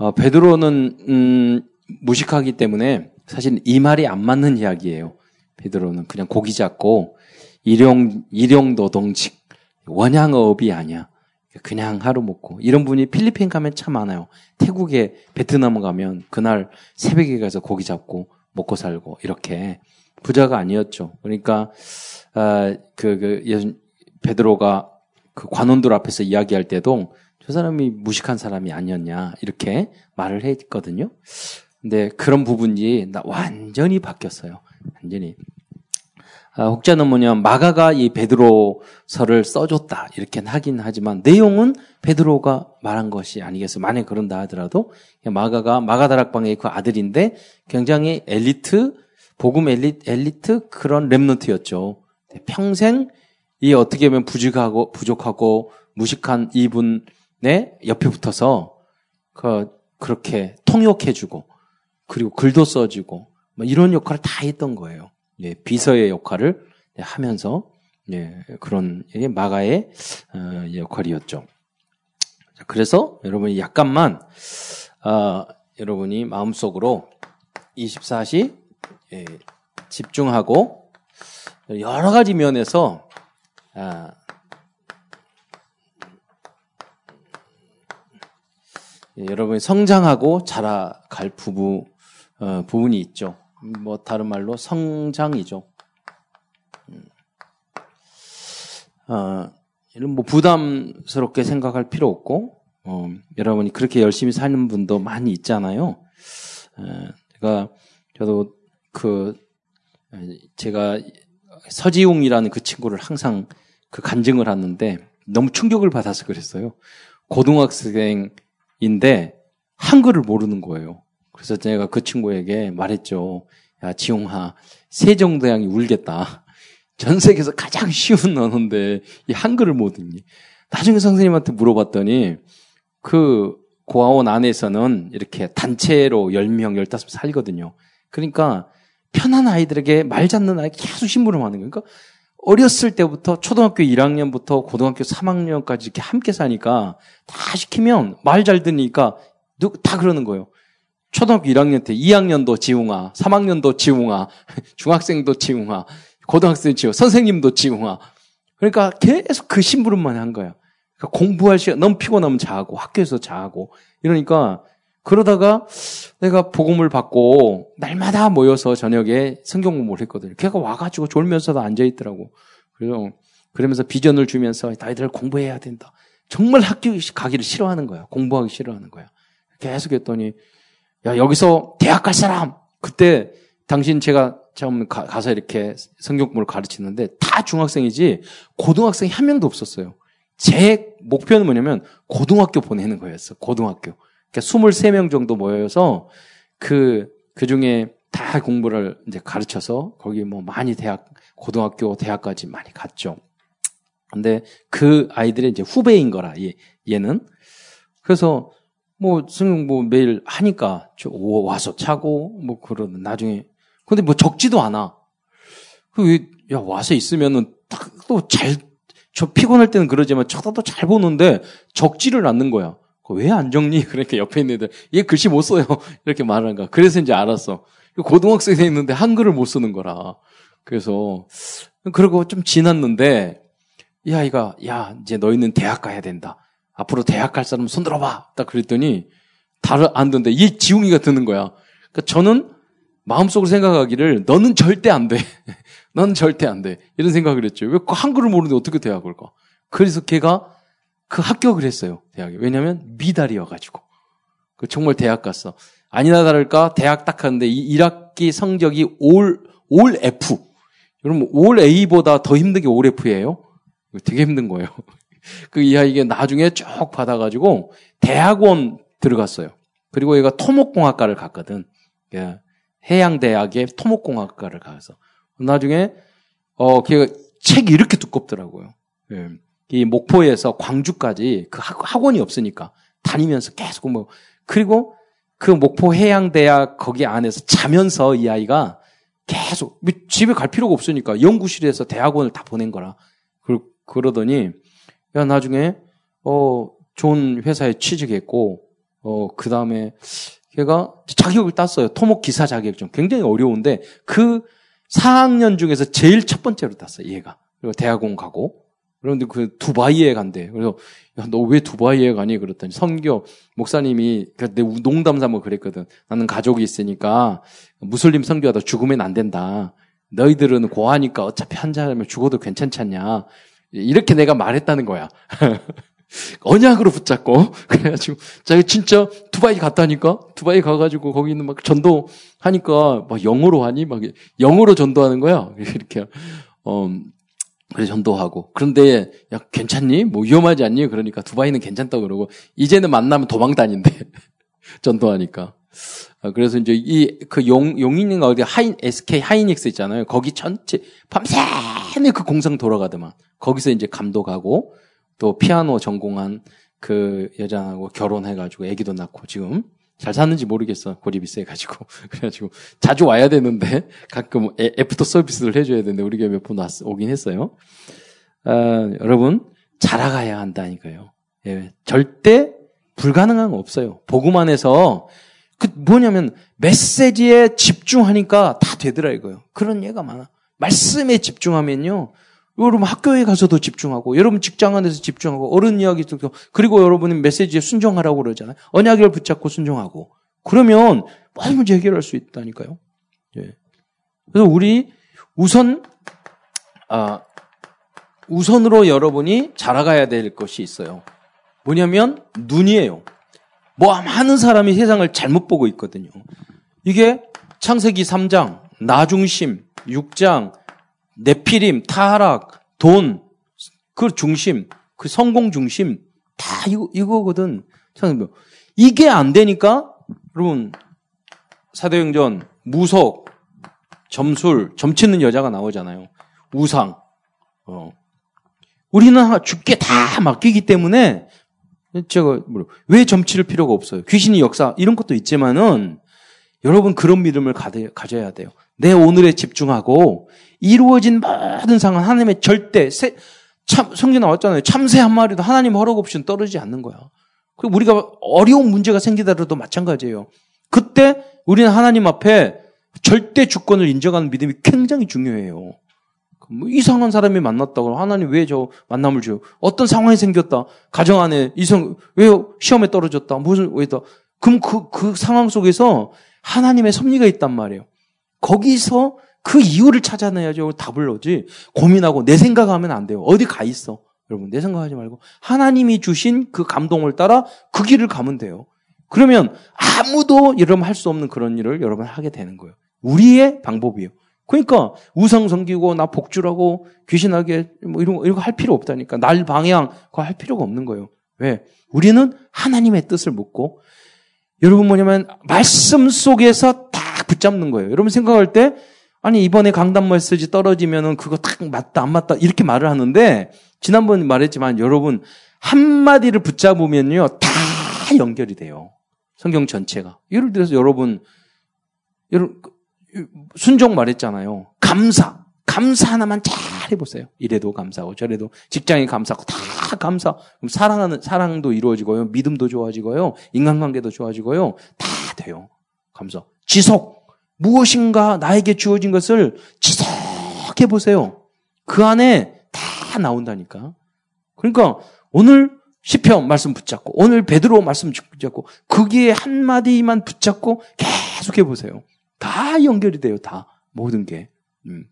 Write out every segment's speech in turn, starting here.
어, 베드로는 음, 무식하기 때문에 사실 이 말이 안 맞는 이야기예요. 베드로는 그냥 고기 잡고 일용 일용 노동직 원양어업이 아니야. 그냥 하루 먹고 이런 분이 필리핀 가면 참 많아요. 태국에 베트남 가면 그날 새벽에 가서 고기 잡고 먹고 살고 이렇게 부자가 아니었죠. 그러니까 아, 그, 그 베드로가 그 관원들 앞에서 이야기할 때도 저 사람이 무식한 사람이 아니었냐 이렇게 말을 했거든요. 근데 그런 부분이 나 완전히 바뀌었어요. 완전히 아, 혹자는 뭐냐 마가가 이 베드로서를 써줬다 이렇게 하긴 하지만 내용은 베드로가 말한 것이 아니겠어요. 만약 그런다 하더라도 마가가 마가다락방의 그 아들인데 굉장히 엘리트 복음 엘리트, 엘리트 그런 랩런트였죠. 평생 이 어떻게 보면 부족하고 부족하고 무식한 이분 의 옆에 붙어서 그 그렇게 통역해주고 그리고 글도 써주고 뭐 이런 역할을 다 했던 거예요. 예, 비서의 역할을 하면서 예, 그런 마가의 어, 역할이었죠. 그래서 여러분이 약간만 어, 여러분이 마음속으로 24시 예, 집중하고 여러 가지 면에서 아, 여러분이 성장하고 자라갈 부부 어, 부분이 있죠. 뭐 다른 말로 성장이죠. 음. 어, 이런 뭐 부담스럽게 생각할 필요 없고 어, 여러분이 그렇게 열심히 사는 분도 많이 있잖아요. 어, 제가 저도 그 제가 서지웅이라는 그 친구를 항상 그 간증을 하는데 너무 충격을 받아서 그랬어요. 고등학생 인데 한글을 모르는 거예요. 그래서 제가 그 친구에게 말했죠. 야, 지용아, 세종대왕이 울겠다. 전 세계에서 가장 쉬운 언어인데 이 한글을 못 읽니? 나중에 선생님한테 물어봤더니 그 고아원 안에서는 이렇게 단체로 10명, 15명 살거든요. 그러니까 편한 아이들에게 말 잡는 아이 계속 심부름하는 거예요. 그러니까 어렸을 때부터 초등학교 1학년부터 고등학교 3학년까지 이렇게 함께 사니까 다 시키면 말 잘 듣니까 다 그러는 거예요. 초등학교 1학년 때 2학년도 지웅아, 3학년도 지웅아, 중학생도 지웅아, 고등학생 지웅아, 선생님도 지웅아. 그러니까 계속 그 심부름만 한 거야. 그러니까 공부할 시간 너무 피곤하면 자고 학교에서 자고 이러니까 그러다가 내가 복음을 받고 날마다 모여서 저녁에 성경 공부를 했거든요. 걔가 와가지고 졸면서도 앉아 있더라고. 그래서 그러면서 비전을 주면서 너희들 공부해야 된다. 정말 학교 가기를 싫어하는 거야. 공부하기 싫어하는 거야. 계속 했더니 야, 여기서 대학 갈 사람! 그때 당신 제가 처음 가, 서 이렇게 성경 공부를 가르치는데 다 중학생이지 고등학생이 한 명도 없었어요. 제 목표는 뭐냐면 고등학교 보내는 거였어. 고등학교. 그러니까 23명 정도 모여서 그, 그 중에 다 공부를 이제 가르쳐서 거기 뭐 많이 대학, 고등학교, 대학까지 많이 갔죠. 근데 그 아이들의 이제 후배인 거라, 얘, 얘는. 그래서 뭐 승용 뭐 매일 하니까 와서 차고 뭐 그러는 나중에 근데 뭐 적지도 않아. 그 야 와서 있으면은 딱 또 잘 저 피곤할 때는 그러지만 쳐다도 잘 보는데 적지를 않는 거야. 왜안 적니? 그러니까 옆에 있는 애들 얘 글씨 못 써요. 이렇게 말하는 거야. 그래서 이제 알았어. 고등학생이 있는데 한글을 못 쓰는 거라. 그래서 그러고 좀 지났는데 이 아이가 야 이제 너희는 대학 가야 된다. 앞으로 대학 갈 사람 손 들어봐. 딱 그랬더니 다른 안 듣는데 이 지웅이가 드는 거야. 그러니까 저는 마음속으로 생각하기를 너는 절대 안 돼. 너는 절대 안 돼. 이런 생각을 했죠. 왜 한글을 모르는데 어떻게 대학을 가? 그래서 걔가 그 합격을 했어요. 대학에. 왜냐면 미달이어가지고. 그 정말 대학 갔어. 아니나 다를까 대학 딱 갔는데 이 1학기 성적이 올, 올 F. 여러분 올 A보다 더 힘든 게 올 F예요? 되게 힘든 거예요. 그 이 아이가 나중에 쭉 받아가지고 대학원 들어갔어요. 그리고 얘가 토목공학과를 갔거든. 예. 해양대학의 토목공학과를 가서. 나중에, 어, 걔가 책이 이렇게 두껍더라고요. 예. 이 목포에서 광주까지 그 학원이 없으니까 다니면서 계속 뭐, 그리고 그 목포 해양대학 거기 안에서 자면서 이 아이가 계속, 뭐 집에 갈 필요가 없으니까 연구실에서 대학원을 다 보낸 거라. 그러더니 야, 나중에, 어, 좋은 회사에 취직했고, 어, 그 다음에 걔가 자격을 땄어요. 토목 기사 자격증. 굉장히 어려운데 그 4학년 중에서 제일 첫 번째로 땄어요. 얘가. 그리고 대학원 가고. 그런데 그 두바이에 간대. 그래서 야, 너왜 두바이에 가니? 그랬더니 선교 목사님이 내 농담 삼아 그랬거든. 나는 가족이 있으니까 무슬림 선교하다 죽으면 안 된다. 너희들은 고하니까 어차피 한 사람이 죽어도 괜찮지 않냐. 이렇게 내가 말했다는 거야. 언약으로 붙잡고 그래가지고 자기 진짜 두바이 갔다니까 두바이 가가지고 거기 있는 막 전도 하니까 막 영어로 하니 막 영어로 전도하는 거야 이렇게 어 그래 전도하고. 그런데 야 괜찮니? 뭐 위험하지 않니? 그러니까 두바이는 괜찮다 그러고 이제는 만나면 도망 다닌대. 전도하니까. 아, 그래서 이제 이 그 용 용인인가 어디 하인 SK 하이닉스 있잖아요. 거기 전체 밤새내 그 공상 돌아가더만. 거기서 이제 감독하고 또 피아노 전공한 그 여자하고 결혼해가지고 아기도 낳고 지금 잘 사는지 모르겠어. 고립이 세가지고. 그래가지고 자주 와야 되는데 가끔 애프터 서비스를 해줘야 되는데 우리 교회 몇번 오긴 했어요. 아, 여러분 자라가야 한다니까요. 예, 절대 불가능한 거 없어요. 보고만 해서 그 뭐냐면 메시지에 집중하니까 다 되더라 이거요. 그런 예가 많아. 말씀에 집중하면요. 여러분 학교에 가서도 집중하고, 여러분 직장 안에서 집중하고, 어른 이야기 듣고, 그리고 여러분은 메시지에 순종하라고 그러잖아요. 언약을 붙잡고 순종하고. 그러면 모든 문제 해결할 수 있다니까요. 예. 그래서 우리 우선, 아, 우선으로 여러분이 자라가야 될 것이 있어요. 뭐냐면 눈이에요. 뭐 많은 사람이 세상을 잘못 보고 있거든요. 이게 창세기 3장, 나중심, 6장, 네피림, 타락, 돈, 그 중심, 그 성공 중심, 다 이거, 이거거든. 이게 안 되니까, 여러분, 사도행전, 무속, 점술, 점치는 여자가 나오잖아요. 우상, 어. 우리는 죽게 다 맡기기 때문에, 제가, 왜 점치를 필요가 없어요? 귀신이 역사, 이런 것도 있지만은, 여러분 그런 믿음을 가져야 돼요. 내 오늘에 집중하고 이루어진 모든 상황 하나님의 절대 세, 참 성경 나왔잖아요. 참새 한 마리도 하나님 허락 없이는 떨어지지 않는 거야. 그리고 우리가 어려운 문제가 생기더라도 마찬가지예요. 그때 우리는 하나님 앞에 절대 주권을 인정하는 믿음이 굉장히 중요해요. 뭐 이상한 사람이 만났다고 하나님 왜 저 만남을 줘요? 어떤 상황이 생겼다. 가정 안에 이성 왜 시험에 떨어졌다. 무슨 왜다. 그럼 그, 그 상황 속에서 하나님의 섭리가 있단 말이에요. 거기서 그 이유를 찾아내야죠. 답을 넣지. 고민하고 내 생각하면 안 돼요. 어디 가 있어. 여러분, 내 생각하지 말고 하나님이 주신 그 감동을 따라 그 길을 가면 돼요. 그러면 아무도 여러분 할 수 없는 그런 일을 여러분 하게 되는 거예요. 우리의 방법이에요. 그러니까 우상 섬기고 나 복주라고 귀신하게 뭐 이런 거, 이런 거 할 필요 없다니까. 날 방향 그거 할 필요가 없는 거예요. 왜? 우리는 하나님의 뜻을 묻고 여러분 뭐냐면 말씀 속에서 딱 붙잡는 거예요. 여러분 생각할 때 아니 이번에 강단 메시지 떨어지면은 그거 딱 맞다 안 맞다 이렇게 말을 하는데 지난번 말했지만 여러분 한 마디를 붙잡으면요 다 연결이 돼요. 성경 전체가. 예를 들어서 여러분 여러분 순종 말했잖아요. 감사. 감사 하나만 잘 해보세요. 이래도 감사하고 저래도 직장에 감사하고 다 감사. 그럼 사랑하는 사랑도 이루어지고요, 믿음도 좋아지고요, 인간관계도 좋아지고요, 다 돼요. 감사. 지속. 무엇인가 나에게 주어진 것을 지속해 보세요. 그 안에 다 나온다니까. 그러니까 오늘 시편 말씀 붙잡고 오늘 베드로 말씀 붙잡고 거기에 한 마디만 붙잡고 계속 해 보세요. 다 연결이 돼요. 다 모든 게. 음.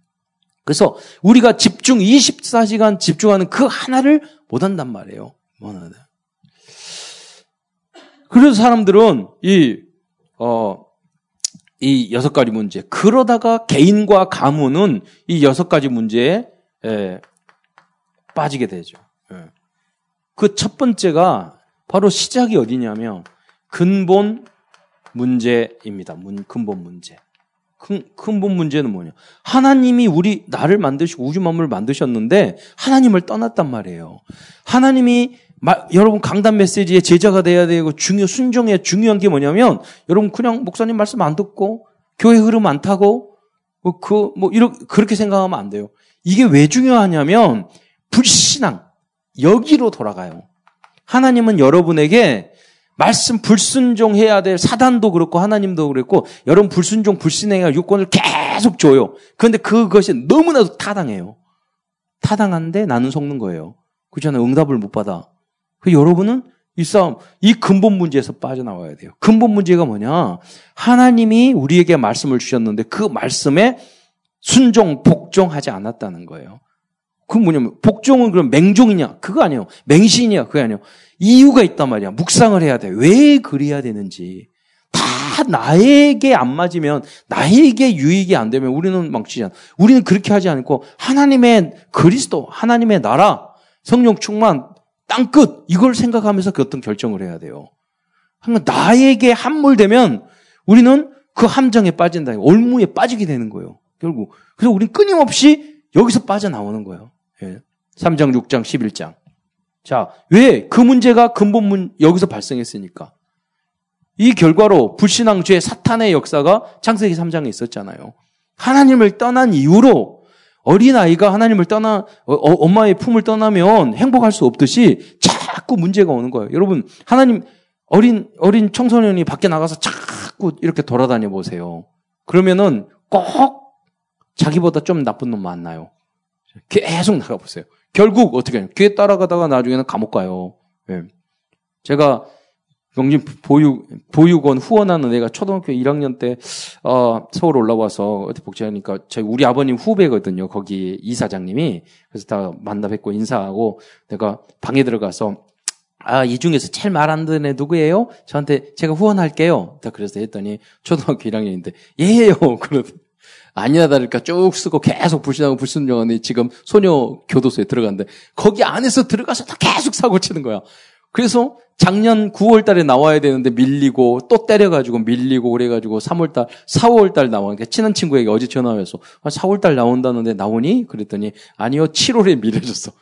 그래서 우리가 집중 24시간 집중하는 그 하나를 못 한단 말이에요. 못 하는. 그래서 사람들은 이, 어, 이 여섯 가지 문제. 그러다가 개인과 가문은 이 여섯 가지 문제에 예, 빠지게 되죠. 예. 그첫 번째가 바로 시작이 어디냐면 근본 문제입니다. 문, 근본 문제. 큰, 근본 문제는 뭐냐. 하나님이 우리, 나를 만드시고 우주 만물을 만드셨는데 하나님을 떠났단 말이에요. 하나님이 마, 여러분 강단 메시지의 제자가 돼야 되고 중요, 순종에 중요한 게 뭐냐면 여러분 그냥 목사님 말씀 안 듣고 교회 흐름 안 타고 뭐 그, 뭐 이렇게, 그렇게 생각하면 안 돼요. 이게 왜 중요하냐면 불신앙. 여기로 돌아가요. 하나님은 여러분에게 말씀 불순종해야 될 사단도 그렇고 하나님도 그랬고 여러분 불순종 불신행할 유권을 계속 줘요. 그런데 그것이 너무나도 타당해요. 타당한데 나는 속는 거예요. 그렇잖아요. 응답을 못 받아. 그 여러분은 이 싸움, 이 근본 문제에서 빠져나와야 돼요. 근본 문제가 뭐냐? 하나님이 우리에게 말씀을 주셨는데 그 말씀에 순종, 복종하지 않았다는 거예요. 그 뭐냐면 복종은 그럼 맹종이냐? 그거 아니에요. 맹신이냐? 그거 아니에요. 이유가 있단 말이야. 묵상을 해야 돼. 왜 그래야 되는지. 다 나에게 안 맞으면 나에게 유익이 안 되면 우리는 망치잖아. 우리는 그렇게 하지 않고 하나님의 그리스도, 하나님의 나라, 성령 충만, 땅끝 이걸 생각하면서 그 어떤 결정을 해야 돼요. 그러니까 나에게 함몰되면 우리는 그 함정에 빠진다. 올무에 빠지게 되는 거예요. 결국. 그래서 우리는 끊임없이 여기서 빠져나오는 거예요. 예. 3장, 6장, 11장. 자, 왜 그 문제가 근본문 여기서 발생했으니까. 이 결과로 불신앙 죄 사탄의 역사가 창세기 3장에 있었잖아요. 하나님을 떠난 이후로 어린 아이가 하나님을 떠나 어, 어, 엄마의 품을 떠나면 행복할 수 없듯이 자꾸 문제가 오는 거예요. 여러분, 하나님 어린 어린 청소년이 밖에 나가서 자꾸 이렇게 돌아다녀 보세요. 그러면은 꼭 자기보다 좀 나쁜 놈 만나요. 계속 나가 보세요. 결국 어떻게 해요? 귀에 따라가다가 나중에는 감옥 가요. 네. 제가 경진 보육, 보육원 후원하는 애가 초등학교 1학년 때, 어, 서울 올라와서 어디 복지하니까 저희 우리 아버님 후배거든요. 거기 이사장님이. 그래서 다 만나 뵙고 인사하고 내가 방에 들어가서 아, 이 중에서 제일 말 안 듣는 애 누구예요? 저한테 제가 후원할게요. 그래서 했더니 초등학교 1학년인데, 예요. 그러더 아니나 다를까 쭉 쓰고 계속 불신하고 불순종하니 지금 소녀 교도소에 들어갔는데 거기 안에서 들어가서도 계속 사고 치는 거야. 그래서 작년 9월 달에 나와야 되는데 밀리고 또 때려가지고 밀리고 그래가지고 3월 달, 4월 달 나오니까 그러니까 친한 친구에게 어제 전화해서 4월 아, 달 나온다는데 나오니? 그랬더니 아니요 7월에 밀려졌어.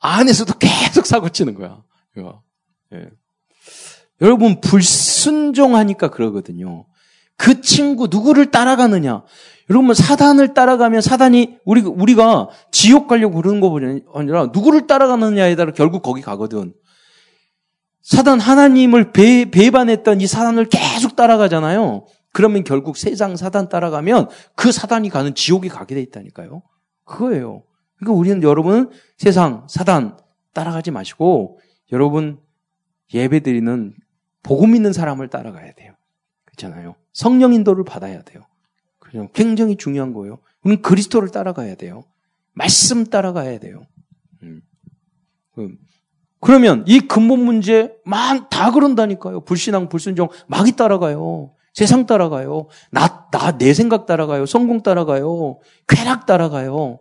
안에서도 계속 사고 치는 거야. 예. 여러분 불순종하니까 그러거든요. 그 친구 누구를 따라가느냐? 여러분 사단을 따라가면 사단이 우리 우리가 지옥 가려고 그러는 거 아니라 누구를 따라가느냐에 따라 결국 거기 가거든. 사단 하나님을 배, 배반했던 이 사단을 계속 따라가잖아요. 그러면 결국 세상 사단 따라가면 그 사단이 가는 지옥에 가게 돼 있다니까요. 그거예요. 그러니까 우리는 여러분 세상 사단 따라가지 마시고 여러분 예배 드리는 복음 있는 사람을 따라가야 돼요. 그렇잖아요. 성령 인도를 받아야 돼요. 그냥 굉장히 중요한 거예요. 우리는 그리스도를 따라가야 돼요. 말씀 따라가야 돼요. 음. 그, 그러면 이 근본 문제 막다 그런다니까요. 불신앙, 불순종 막이 따라가요. 세상 따라가요. 나, 나, 내 생각 따라가요. 성공 따라가요. 쾌락 따라가요.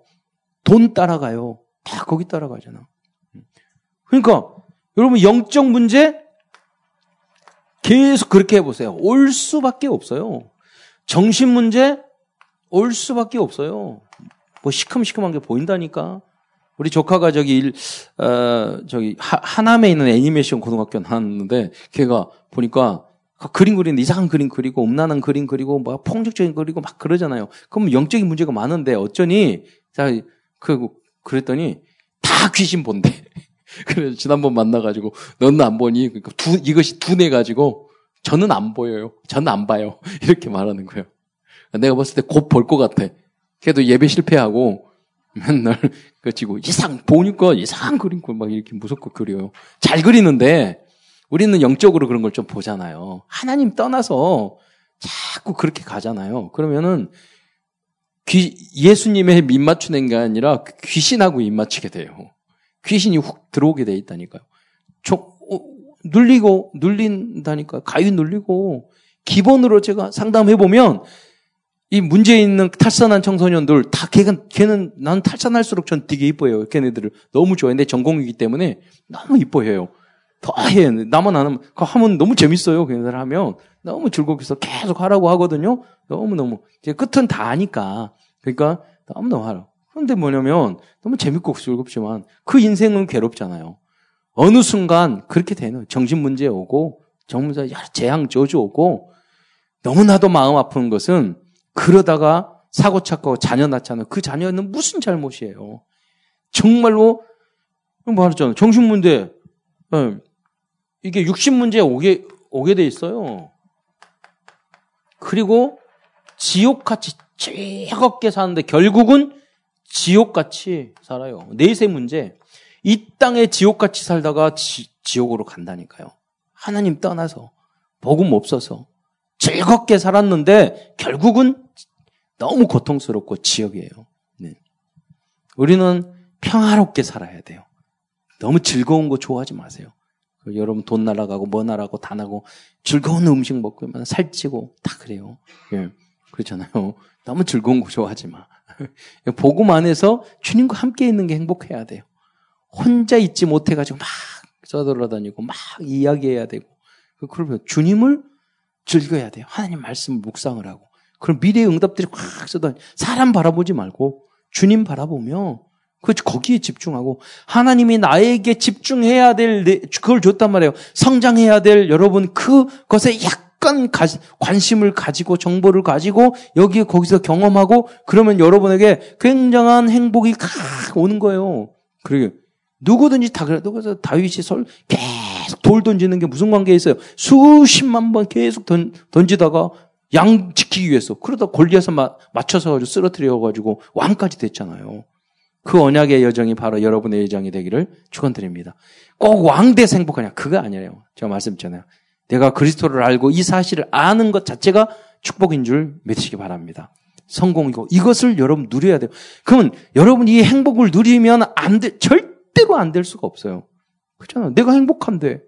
돈 따라가요. 다 거기 따라가잖아. 그러니까 여러분 영적 문제 계속 그렇게 해보세요. 올 수밖에 없어요. 정신 문제 올 수밖에 없어요. 뭐 시큼시큼한 게 보인다니까. 우리 조카가 저기 일, 어, 저기 하, 하남에 있는 애니메이션 고등학교 나왔는데 걔가 보니까 그림 그리는데 이상한 그림 그리고 음란한 그림 그리고 막 폭력적인 그리고 막 그러잖아요. 그럼 영적인 문제가 많은데 어쩌니 자 그 그랬더니 다 귀신 본대. 그래서 지난번 만나가지고 너는 안 보니 그러니까 두 이것이 두뇌 가지고 저는 안 보여요. 저는 안 봐요. 이렇게 말하는 거예요. 내가 봤을 때 곧 볼 것 같아. 걔도 예배 실패하고 맨날 그치고 이상 보니까 이상한 그림 막 이렇게 무섭고 그려요. 잘 그리는데 우리는 영적으로 그런 걸 좀 보잖아요. 하나님 떠나서 자꾸 그렇게 가잖아요. 그러면은 귀, 예수님의 입맞추는 게 아니라 귀신하고 입맞추게 돼요. 귀신이 훅 들어오게 돼 있다니까요. 저, 어, 눌리고, 눌린다니까. 가위 눌리고. 기본으로 제가 상담해 보면 이 문제 있는 탈선한 청소년들 다 걔는 걔는 난 탈선할수록 전 되게 이뻐해요. 걔네들을 너무 좋아해. 내 전공이기 때문에 너무 이뻐해요. 더 해. 나만 안 하면 그 하면 너무 재밌어요. 걔네들 하면 너무 즐겁게서 계속 하라고 하거든요. 너무 너무 이제 끝은 다 아니까 그러니까 너무 너무 하라. 그런데 뭐냐면 너무 재밌고 즐겁지만 그 인생은 괴롭잖아요. 어느 순간 그렇게 되는 정신 문제 오고 여러 재앙 저주 오고 너무나도 마음 아픈 것은 그러다가 사고 찾고 자녀 낳잖아요. 그 자녀는 무슨 잘못이에요? 정말로 말했잖아요. 정신 문제, 어, 이게 육신 문제 오게 오게 돼 있어요. 그리고 지옥같이 즐겁게 사는데 결국은 지옥같이 살아요. 내세 문제. 이 땅에 지옥같이 살다가 지, 지옥으로 간다니까요. 하나님 떠나서 복음 없어서 즐겁게 살았는데 결국은 너무 고통스럽고 지옥이에요. 네. 우리는 평화롭게 살아야 돼요. 너무 즐거운 거 좋아하지 마세요. 그 여러분 돈 날아가고 뭐 날아가고 다 나고 즐거운 음식 먹고 살찌고 다 그래요. 예. 그렇잖아요. 너무 즐거운 거 좋아하지 마. 복음 안에서 주님과 함께 있는 게 행복해야 돼요. 혼자 있지 못해가지고 막 써돌아다니고 막 이야기해야 되고 그러면 주님을 즐겨야 돼요. 하나님 말씀을 묵상을 하고 그럼 미래의 응답들이 확 쏟아 사람 바라보지 말고 주님 바라보며 그 거기에 집중하고 하나님이 나에게 집중해야 될 그걸 줬단 말이에요. 성장해야 될 여러분 그것에 약 간 관심을 가지고 정보를 가지고 여기 거기서 경험하고 그러면 여러분에게 굉장한 행복이 칵 오는 거예요. 그러게 누구든지 다 그래. 그래서 다윗이 설 계속 돌 던지는 게 무슨 관계에 있어요? 수십만 번 계속 던, 던지다가 양 지키기 위해서 그러다 골리앗을 맞춰서 쓰러뜨려 가지고 왕까지 됐잖아요. 그 언약의 여정이 바로 여러분의 여정이 되기를 축원드립니다. 꼭 왕돼서 행복하냐? 그거 아니에요. 제가 말씀드렸잖아요. 내가 그리스도를 알고 이 사실을 아는 것 자체가 축복인 줄 믿으시기 바랍니다. 성공이고 이것을 여러분 누려야 돼요. 그러면 여러분 이 행복을 누리면 안 돼. 절대로 안 될 수가 없어요. 그렇잖아. 내가 행복한데.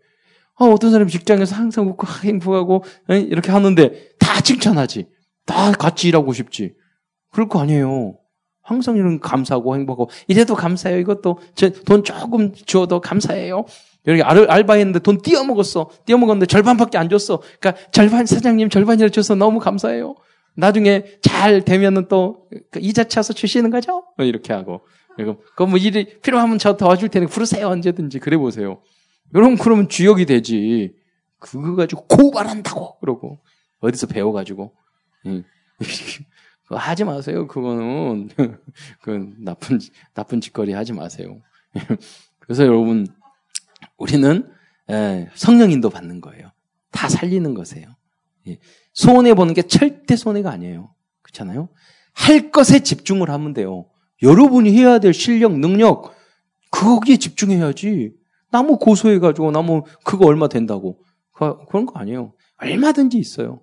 아, 어떤 사람이 직장에서 항상 행복하고 이렇게 하는데 다 칭찬하지. 다 같이 일하고 싶지. 그럴 거 아니에요. 항상 이런 감사하고 행복하고 이래도 감사해요. 이것도 돈 조금 주어도 감사해요. 여기 알, 알바했는데 돈 띄어먹었어. 띄어먹었는데 절반밖에 안 줬어. 그러니까 절반 사장님 절반이라 줘서 너무 감사해요. 나중에 잘 되면은 또그 이자 차서 주시는 거죠? 뭐 이렇게 하고. 그리고 그뭐 일이 필요하면 저 도와줄 테니 부르세요 언제든지 그래 보세요. 여러분 그러면 주역이 되지. 그거 가지고 고발한다고 그러고 어디서 배워가지고. 그거 하지 마세요. 그거는 그 나쁜 나쁜 짓거리 하지 마세요. 그래서 여러분 우리는 예, 성령 인도 받는 거예요. 다 살리는 거세요. 예, 손해 보는 게 절대 손해가 아니에요. 그렇잖아요. 할 것에 집중을 하면 돼요. 여러분이 해야 될 실력, 능력 거기에 집중해야지. 나무 고소해 가지고 나무 그거 얼마 된다고 그런 거 아니에요. 얼마든지 있어요.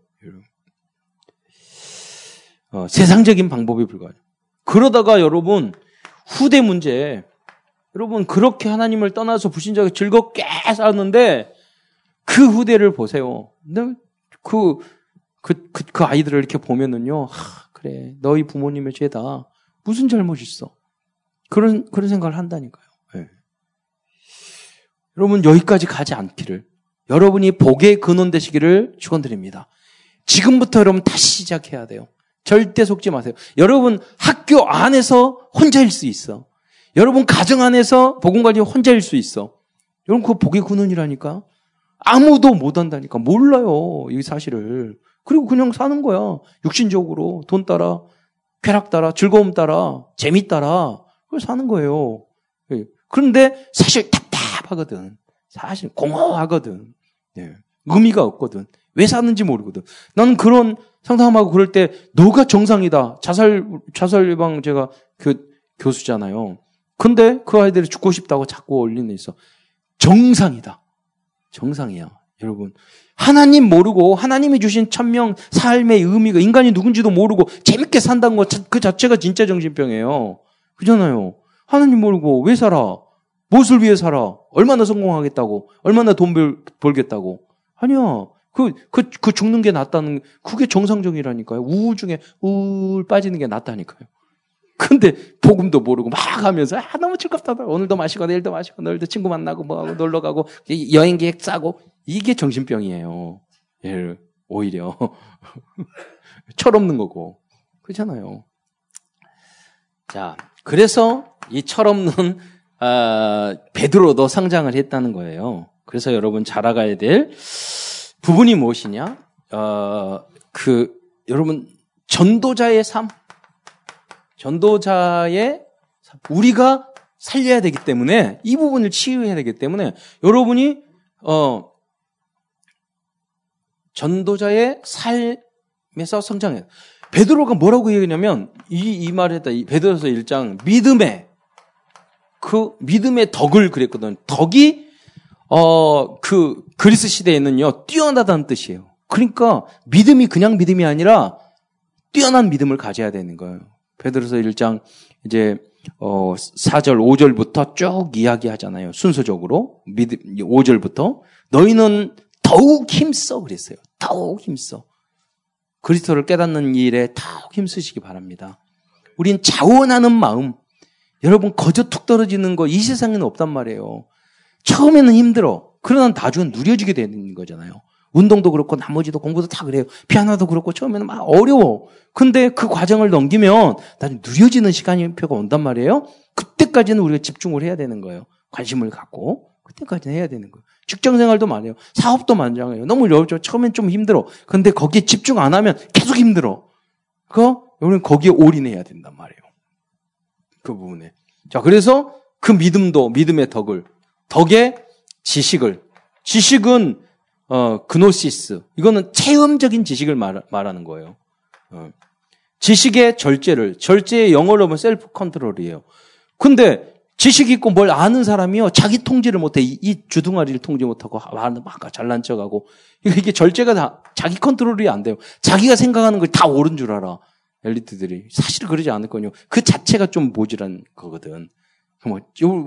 어, 세상적인 방법이 불가해요. 그러다가 여러분 후대 문제 여러분 그렇게 하나님을 떠나서 불신자가 즐겁게 살았는데 그 후대를 보세요. 그, 그, 그, 그 아이들을 이렇게 보면은요, 하, 그래, 너희 부모님의 죄다. 무슨 잘못 있어? 그런, 그런 생각을 한다니까요. 네. 여러분, 여기까지 가지 않기를, 여러분이 복의 근원 되시기를 축원드립니다. 지금부터 여러분 다시 시작해야 돼요. 절대 속지 마세요. 여러분 학교 안에서 혼자일 수 있어. 여러분 가정 안에서 복음 가지고 혼자일 수 있어. 여러분 그거 복의 근원이라니까. 아무도 못 한다니까. 몰라요. 이 사실을. 그리고 그냥 사는 거야. 육신적으로 돈 따라, 쾌락 따라, 즐거움 따라, 재미 따라. 그걸 사는 거예요. 예. 그런데 사실 답답하거든. 사실 공허하거든. 네. 의미가 없거든. 왜 사는지 모르거든. 나는 그런 상담하고 그럴 때 너가 정상이다. 자살 자살 예방 제가 그 교수잖아요. 근데 그 아이들이 죽고 싶다고 자꾸 올리는 있어. 정상이다. 정상이야. 여러분. 하나님 모르고 하나님이 주신 천명 삶의 의미가 인간이 누군지도 모르고 재밌게 산다는 것 그 자체가 진짜 정신병이에요. 그잖아요. 하나님 모르고 왜 살아? 무엇을 위해 살아? 얼마나 성공하겠다고? 얼마나 돈 벌, 벌겠다고? 아니야. 그, 그, 그 죽는 게 낫다는, 그게 정상적이라니까요. 우중에 우울 빠지는 게 낫다니까요. 근데 복음도 모르고 막 하면서 아 너무 즐겁다. 오늘도 마시고 내일도 마시고 내일도 친구 만나고 뭐하고 놀러 가고 여행 계획 짜고 이게 정신병이에요. 예, 오히려 철없는 거고 그렇잖아요. 자, 그래서 이 철없는 아, 베드로도 성장을 했다는 거예요. 그래서 여러분 자라가야 될 부분이 무엇이냐? 어, 그, 여러분, 전도자의 삶. 전도자의 삶. 우리가 살려야 되기 때문에, 이 부분을 치유해야 되기 때문에, 여러분이, 어, 전도자의 삶에서 성장해요. 베드로가 뭐라고 얘기냐면 이, 이 말을 했다. 이 베드로서 1장 믿음의 그 믿음의 덕을 그랬거든. 덕이 어 그 그리스 시대에는요 뛰어나다는 뜻이에요. 그러니까 믿음이 그냥 믿음이 아니라 뛰어난 믿음을 가져야 되는 거예요. 베드로서 1장 이제 어 4절 5절부터 쭉 이야기하잖아요. 순서적으로 믿음 5절부터 너희는 더욱 힘써 그랬어요. 더욱 힘써. 그리스도를 깨닫는 일에 더욱 힘쓰시기 바랍니다. 우린 자원하는 마음. 여러분 거저 툭 떨어지는 거 이 세상에는 없단 말이에요. 처음에는 힘들어. 그러나 나중에 누려지게 되는 거잖아요. 운동도 그렇고 나머지도 공부도 다 그래요. 피아노도 그렇고 처음에는 막 어려워. 근데 그 과정을 넘기면 나중에 누려지는 시간이 표가 온단 말이에요. 그때까지는 우리가 집중을 해야 되는 거예요. 관심을 갖고 그때까지는 해야 되는 거예요. 직장 생활도 많아요. 사업도 많잖아요. 너무 어렵죠. 처음엔 좀 힘들어. 근데 거기에 집중 안 하면 계속 힘들어. 그거 우리는 거기에 올인해야 된단 말이에요. 그 부분에. 자, 그래서 그 믿음도 믿음의 덕을 덕에 지식을 지식은 어, 그노시스. 이거는 체험적인 지식을 말, 말하는 거예요. 어. 지식에 절제를, 절제의 영어로 하면 self control이에요. 근데 지식 있고 뭘 아는 사람이요. 자기 통제를 못해. 이, 이 주둥아리를 통제 못하고 막 잘난 척하고. 이게 절제가 다 자기 컨트롤이 안 돼요. 자기가 생각하는 걸 다 옳은 줄 알아. 엘리트들이. 사실 그러지 않을 거요. 그 자체가 좀 모자란 거거든. 뭐,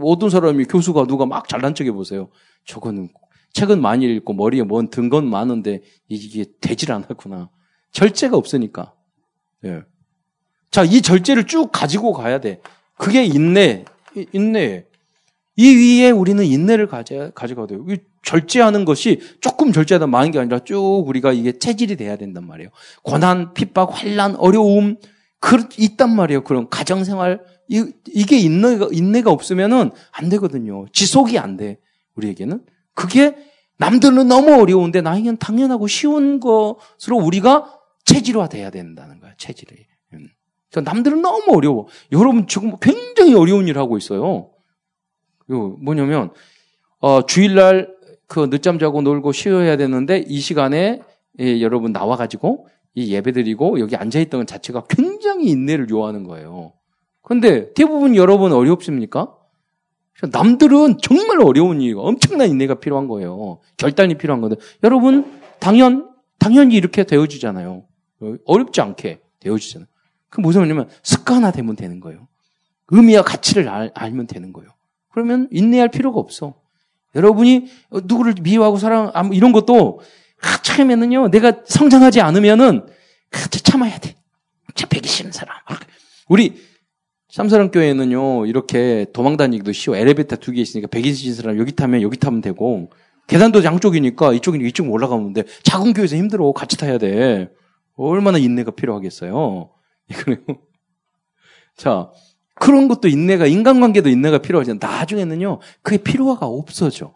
어떤 사람이 교수가 누가 막 잘난 척해 보세요. 저거는 책은 많이 읽고 머리에 뭔 든 건 많은데 이게 되질 않았구나. 절제가 없으니까. 예. 자, 이 절제를 쭉 가지고 가야 돼. 그게 인내, 인내. 이 위에 우리는 인내를 가져, 가져가야 돼요. 절제하는 것이 조금 절제하다 많은 게 아니라 쭉 우리가 이게 체질이 돼야 된단 말이에요. 고난, 핍박, 환란, 어려움, 그, 있단 말이에요. 그런 가정생활. 이, 이게 인내가, 인내가 없으면은 안 되거든요. 지속이 안 돼. 우리에게는. 그게 남들은 너무 어려운데 나에게는 당연하고 쉬운 것으로 우리가 체질화 돼야 된다는 거야, 체질이. 음. 남들은 너무 어려워. 여러분 지금 굉장히 어려운 일 하고 있어요. 뭐냐면, 어, 주일날 그 늦잠 자고 놀고 쉬어야 되는데 이 시간에 예, 여러분 나와 가지고 이 예배 드리고 여기 앉아 있던 것 자체가 굉장히 인내를 요하는 거예요. 근데 대부분 여러분 어렵습니까? 남들은 정말 어려운 일이고 엄청난 인내가 필요한 거예요. 결단이 필요한 건데 여러분 당연 당연히 이렇게 되어지잖아요. 어렵지 않게 되어지잖아요. 그 무슨 말이냐면 습관화되면 되는 거예요. 의미와 가치를 알, 알면 되는 거예요. 그러면 인내할 필요가 없어. 여러분이 누구를 미워하고 사랑 이런 것도 아, 처음에는요 내가 성장하지 않으면은 아, 참아야 돼. 참 배기 싫은 사람. 우리 삼사랑 교회는요, 이렇게 도망 다니기도 쉬워. 엘리베이터 두 개 있으니까 백이신 사람 여기 타면 여기 타면 되고, 계단도 양쪽이니까 이쪽이 이쪽 올라가면 돼. 작은 교회에서 힘들어. 같이 타야 돼. 얼마나 인내가 필요하겠어요. 그래요. 자, 그런 것도 인내가, 인간관계도 인내가 필요하잖아요. 나중에는요, 그게 필요가 없어져.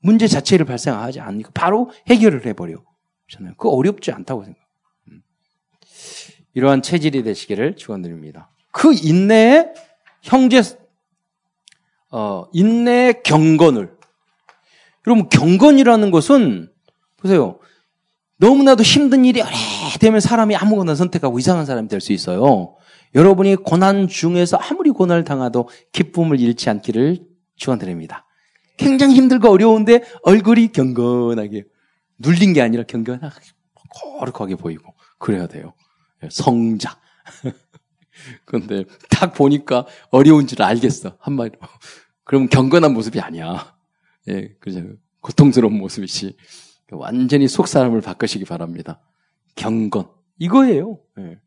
문제 자체를 발생하지 않으니까 바로 해결을 해버려. 잖아요. 그거 어렵지 않다고 생각. 음. 이러한 체질이 되시기를 축원드립니다. 그 인내의 형제, 어, 인내의 경건을. 여러분, 경건이라는 것은, 보세요. 너무나도 힘든 일이 오래되면 사람이 아무거나 선택하고 이상한 사람이 될 수 있어요. 여러분이 고난 중에서 아무리 고난을 당하도 기쁨을 잃지 않기를 축원드립니다. 굉장히 힘들고 어려운데 얼굴이 경건하게 눌린 게 아니라 경건하게 거룩하게 보이고 그래야 돼요. 성자. 그런데 딱 보니까 어려운 줄 알겠어. 한마디로. 그럼 경건한 모습이 아니야. 예, 그죠. 고통스러운 모습이지. 완전히 속 사람을 바꾸시기 바랍니다. 경건. 이거예요. 예.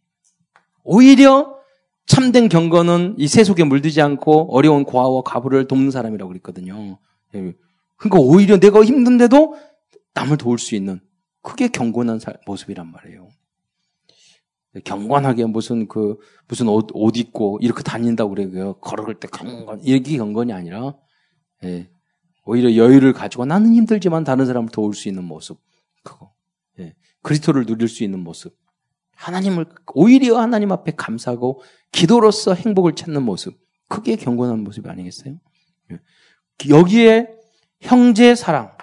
오히려 참된 경건은 이 세속에 물들지 않고 어려운 고아와 과부를 돕는 사람이라고 그랬거든요. 예. 그러니까 오히려 내가 힘든데도 남을 도울 수 있는 그게 경건한 모습이란 말이에요. 경건하게 무슨 그 무슨 옷, 옷 입고 이렇게 다닌다고 그래요. 걸어갈 때 경건 이게 경건이 아니라 예. 오히려 여유를 가지고 나는 힘들지만 다른 사람을 도울 수 있는 모습 그거 예. 그리스도를 누릴 수 있는 모습 하나님을 오히려 하나님 앞에 감사하고 기도로서 행복을 찾는 모습 그게 경건한 모습이 아니겠어요? 예. 여기에 형제 사랑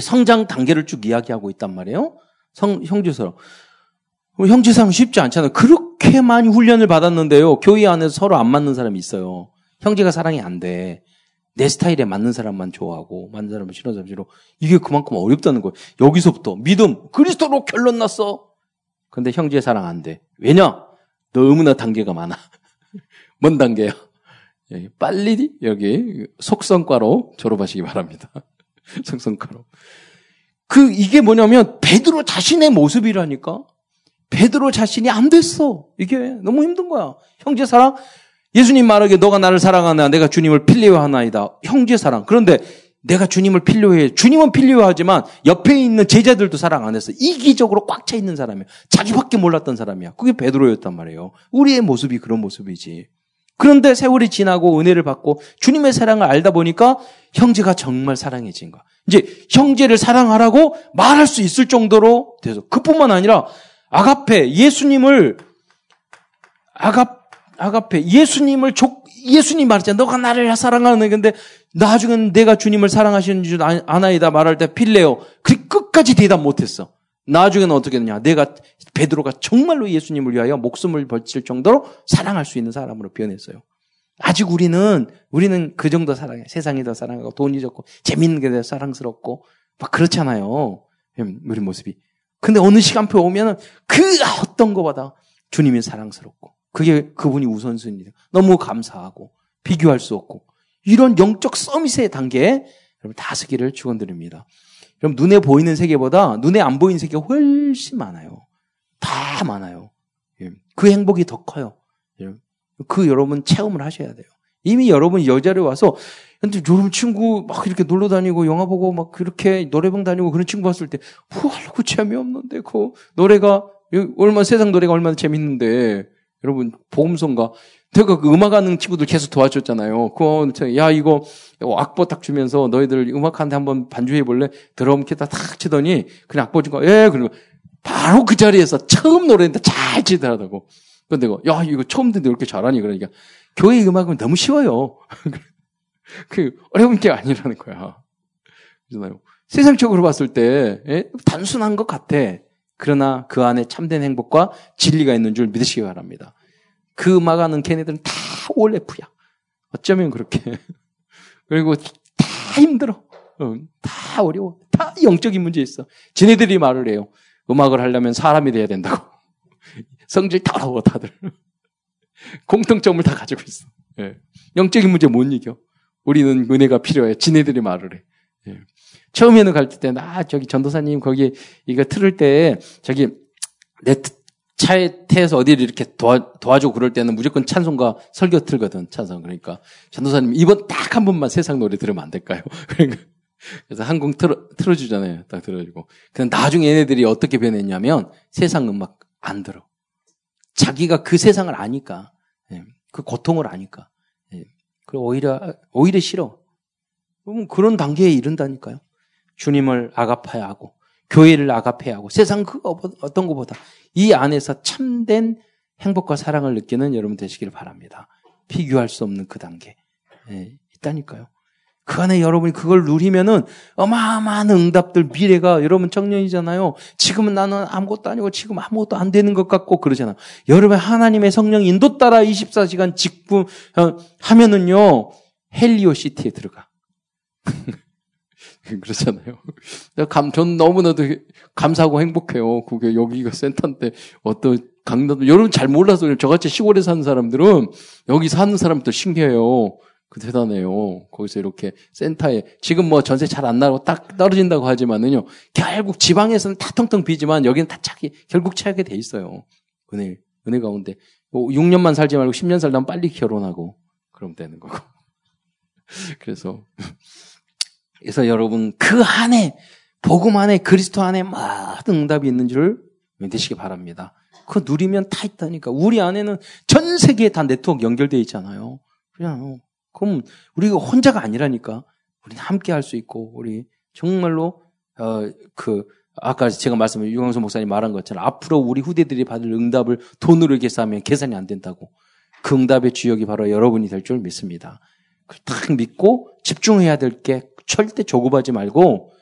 성장 단계를 쭉 이야기하고 있단 말이에요. 성, 형제서로. 형제상 쉽지 않잖아요. 그렇게 많이 훈련을 받았는데요. 교회 안에서 서로 안 맞는 사람이 있어요. 형제가 사랑이 안 돼. 내 스타일에 맞는 사람만 좋아하고 맞는 사람은 싫어하는 사람 싫어. 이게 그만큼 어렵다는 거예요. 여기서부터 믿음 그리스도로 결론 났어. 근데 형제 사랑 안 돼. 왜냐? 너무나 단계가 많아. 뭔 단계야? 예, 빨리 여기 속성과로 졸업하시기 바랍니다. 속성과로. 그 이게 뭐냐면 베드로 자신의 모습이라니까. 베드로 자신이 안 됐어. 이게 너무 힘든 거야. 형제 사랑 예수님 말하기에 너가 나를 사랑하나 내가 주님을 필요하나이다. 형제 사랑. 그런데 내가 주님을 필요해. 주님은 필요하지만 옆에 있는 제자들도 사랑 안 했어. 이기적으로 꽉 차 있는 사람이야. 자기밖에 몰랐던 사람이야. 그게 베드로였단 말이에요. 우리의 모습이 그런 모습이지. 그런데 세월이 지나고 은혜를 받고 주님의 사랑을 알다 보니까 형제가 정말 사랑해진 거야. 이제 형제를 사랑하라고 말할 수 있을 정도로 돼서 그뿐만 아니라 아가페 예수님을 아가 아가페 예수님을 족 예수님 말했잖아. 너가 나를 사랑하는 건데 나중엔 내가 주님을 사랑하시는 줄 아나이다 말할 때 필레요. 그 끝까지 대답 못했어. 나중에는 어떻게 되냐? 내가 베드로가 정말로 예수님을 위하여 목숨을 벌칠 정도로 사랑할 수 있는 사람으로 변했어요. 아직 우리는 우리는 그 정도 사랑해. 세상이 더 사랑하고 돈이 좋고 재밌는 게 더 사랑스럽고 막 그렇잖아요. 음, 우리 모습이. 근데 어느 시간표 오면은 그 어떤 것보다 주님이 사랑스럽고 그게 그분이 우선순위다. 너무 감사하고 비교할 수 없고 이런 영적 서밋의 단계에 여러분 다섯개를 축원드립니다. 그럼 눈에 보이는 세계보다 눈에 안 보이는 세계가 훨씬 많아요. 다 많아요. 예. 그 행복이 더 커요. 예. 그 여러분 체험을 하셔야 돼요. 이미 여러분 여자를 와서 근데 여러분 친구 막 이렇게 놀러 다니고 영화 보고 막 그렇게 노래방 다니고 그런 친구 봤을 때 뭐하려고 재미없는데 그 노래가 얼마 세상 노래가 얼마나 재밌는데 여러분 보험성가 제가 그 음악하는 친구들 계속 도와줬잖아요. 그거 야 이거 악보 딱 주면서 너희들 음악하는데 한번 반주해 볼래? 드럼 기타 탁 치더니 그냥 악보 주고 예 그리고 바로 그 자리에서 처음 노래인데 잘 치더라고. 근데 야 이거 처음 듣는데 이렇게 잘하니 그러니까 교회 음악은 너무 쉬워요. 그 어려운 게 아니라는 거야. 그잖아요. 세상적으로 봤을 때 예? 단순한 것 같아. 그러나 그 안에 참된 행복과 진리가 있는 줄 믿으시기 바랍니다. 그 음악하는 걔네들은 다 올레프야. 어쩌면 그렇게. 그리고 다 힘들어. 어, 다 어려워. 다 영적인 문제 있어. 지네들이 말을 해요. 음악을 하려면 사람이 돼야 된다고. 성질 더러워, 다들. 공통점을 다 가지고 있어. 예. 영적인 문제 못 이겨. 우리는 은혜가 필요해. 지네들이 말을 해. 예. 처음에는 갈 때, 아, 저기 전도사님 거기 이거 틀을 때, 저기 내 차에 태워서 어디를 이렇게 도와, 도와주고 그럴 때는 무조건 찬송과 설교 틀거든, 찬송. 그러니까 전도사님 이번 딱 한 번만 세상 노래 들으면 안 될까요? 그러니까 그래서 한곡 틀어, 틀어주잖아요. 딱 들어주고. 근데 나중에 얘네들이 어떻게 변했냐면 세상 음악 안 들어. 자기가 그 세상을 아니까. 예. 그 고통을 아니까. 예. 그 오히려, 오히려 싫어. 그럼 그런 단계에 이른다니까요. 주님을 아가파야 하고, 교회를 아가파야 하고, 세상 그 어떤 것보다 이 안에서 참된 행복과 사랑을 느끼는 여러분 되시기를 바랍니다. 비교할 수 없는 그 단계. 예, 있다니까요. 그 안에 여러분이 그걸 누리면은 어마어마한 응답들, 미래가 여러분 청년이잖아요. 지금은 나는 아무것도 아니고 지금 아무것도 안 되는 것 같고 그러잖아요. 여러분 하나님의 성령 인도 따라 24시간 직분 어, 하면은요 헬리오 시티에 들어가. 그렇잖아요. 감, 전 너무나도 감사하고 행복해요. 그게 여기가 센터인데 어떤 강남도 여러분 잘 몰라서 저같이 시골에 사는 사람들은 여기 사는 사람도 신기해요. 그 대단해요. 거기서 이렇게 센터에 지금 뭐 전세 잘 안 나고 딱 떨어진다고 하지만은요. 결국 지방에서는 다 텅텅 비지만 여기는 다 차기 결국 차게 돼 있어요. 은혜 은혜 가운데 6년만 뭐 살지 말고 10년 살다 빨리 결혼하고 그럼 되는 거고. 그래서 그래서 여러분 그 안에 복음 안에 그리스도 안에 모든 응답이 있는 줄 믿으시기 바랍니다. 그거 누리면 다 있다니까. 우리 안에는 전 세계에 다 네트워크 연결되어 있잖아요. 그냥 그럼 우리가 혼자가 아니라니까. 우리는 함께 할 수 있고 우리 정말로 어 그 아까 제가 말씀을 유광수 목사님 말한 것처럼 앞으로 우리 후대들이 받을 응답을 돈으로 계산하면 계산이 안 된다고. 그 응답의 주역이 바로 여러분이 될 줄 믿습니다. 딱 믿고 집중해야 될 게 절대 조급하지 말고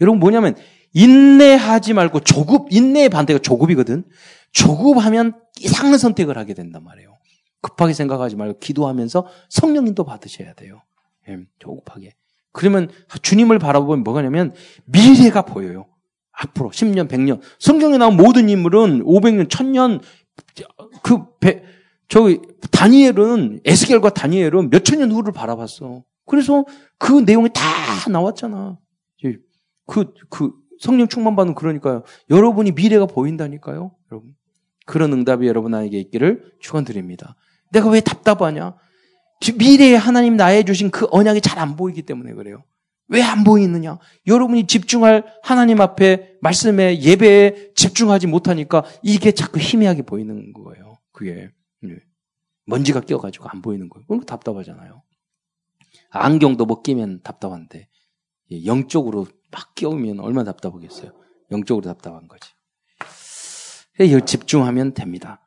여러분 뭐냐면 인내하지 말고 조급, 인내의 반대가 조급이거든. 조급하면 이상한 선택을 하게 된단 말이에요. 급하게 생각하지 말고 기도하면서 성령님도 받으셔야 돼요. 예, 조급하게. 그러면 주님을 바라보면 뭐가 냐면 미래가 보여요. 앞으로 10년, 100년. 성경에 나온 모든 인물은 500년, 1000년 그 배, 저기 다니엘은 에스겔과 다니엘은 몇천 년 후를 바라봤어. 그래서 그 내용이 다 나왔잖아. 그, 그 성령 충만 받는 그러니까요. 여러분이 미래가 보인다니까요. 여러분. 그런 응답이 여러분 에게 있기를 축원드립니다. 내가 왜 답답하냐? 미래에 하나님 나에 주신 그 언약이 잘 안 보이기 때문에 그래요. 왜 안 보이느냐? 여러분이 집중할 하나님 앞에 말씀에 예배에 집중하지 못하니까 이게 자꾸 희미하게 보이는 거예요. 그게 예. 먼지가 껴가지고 안 보이는 거예요. 그럼 답답하잖아요. 안경도 못 끼면 답답한데 예, 영적으로 막 끼우면 얼마나 답답하겠어요. 영적으로 답답한 거지. 집중하면 됩니다.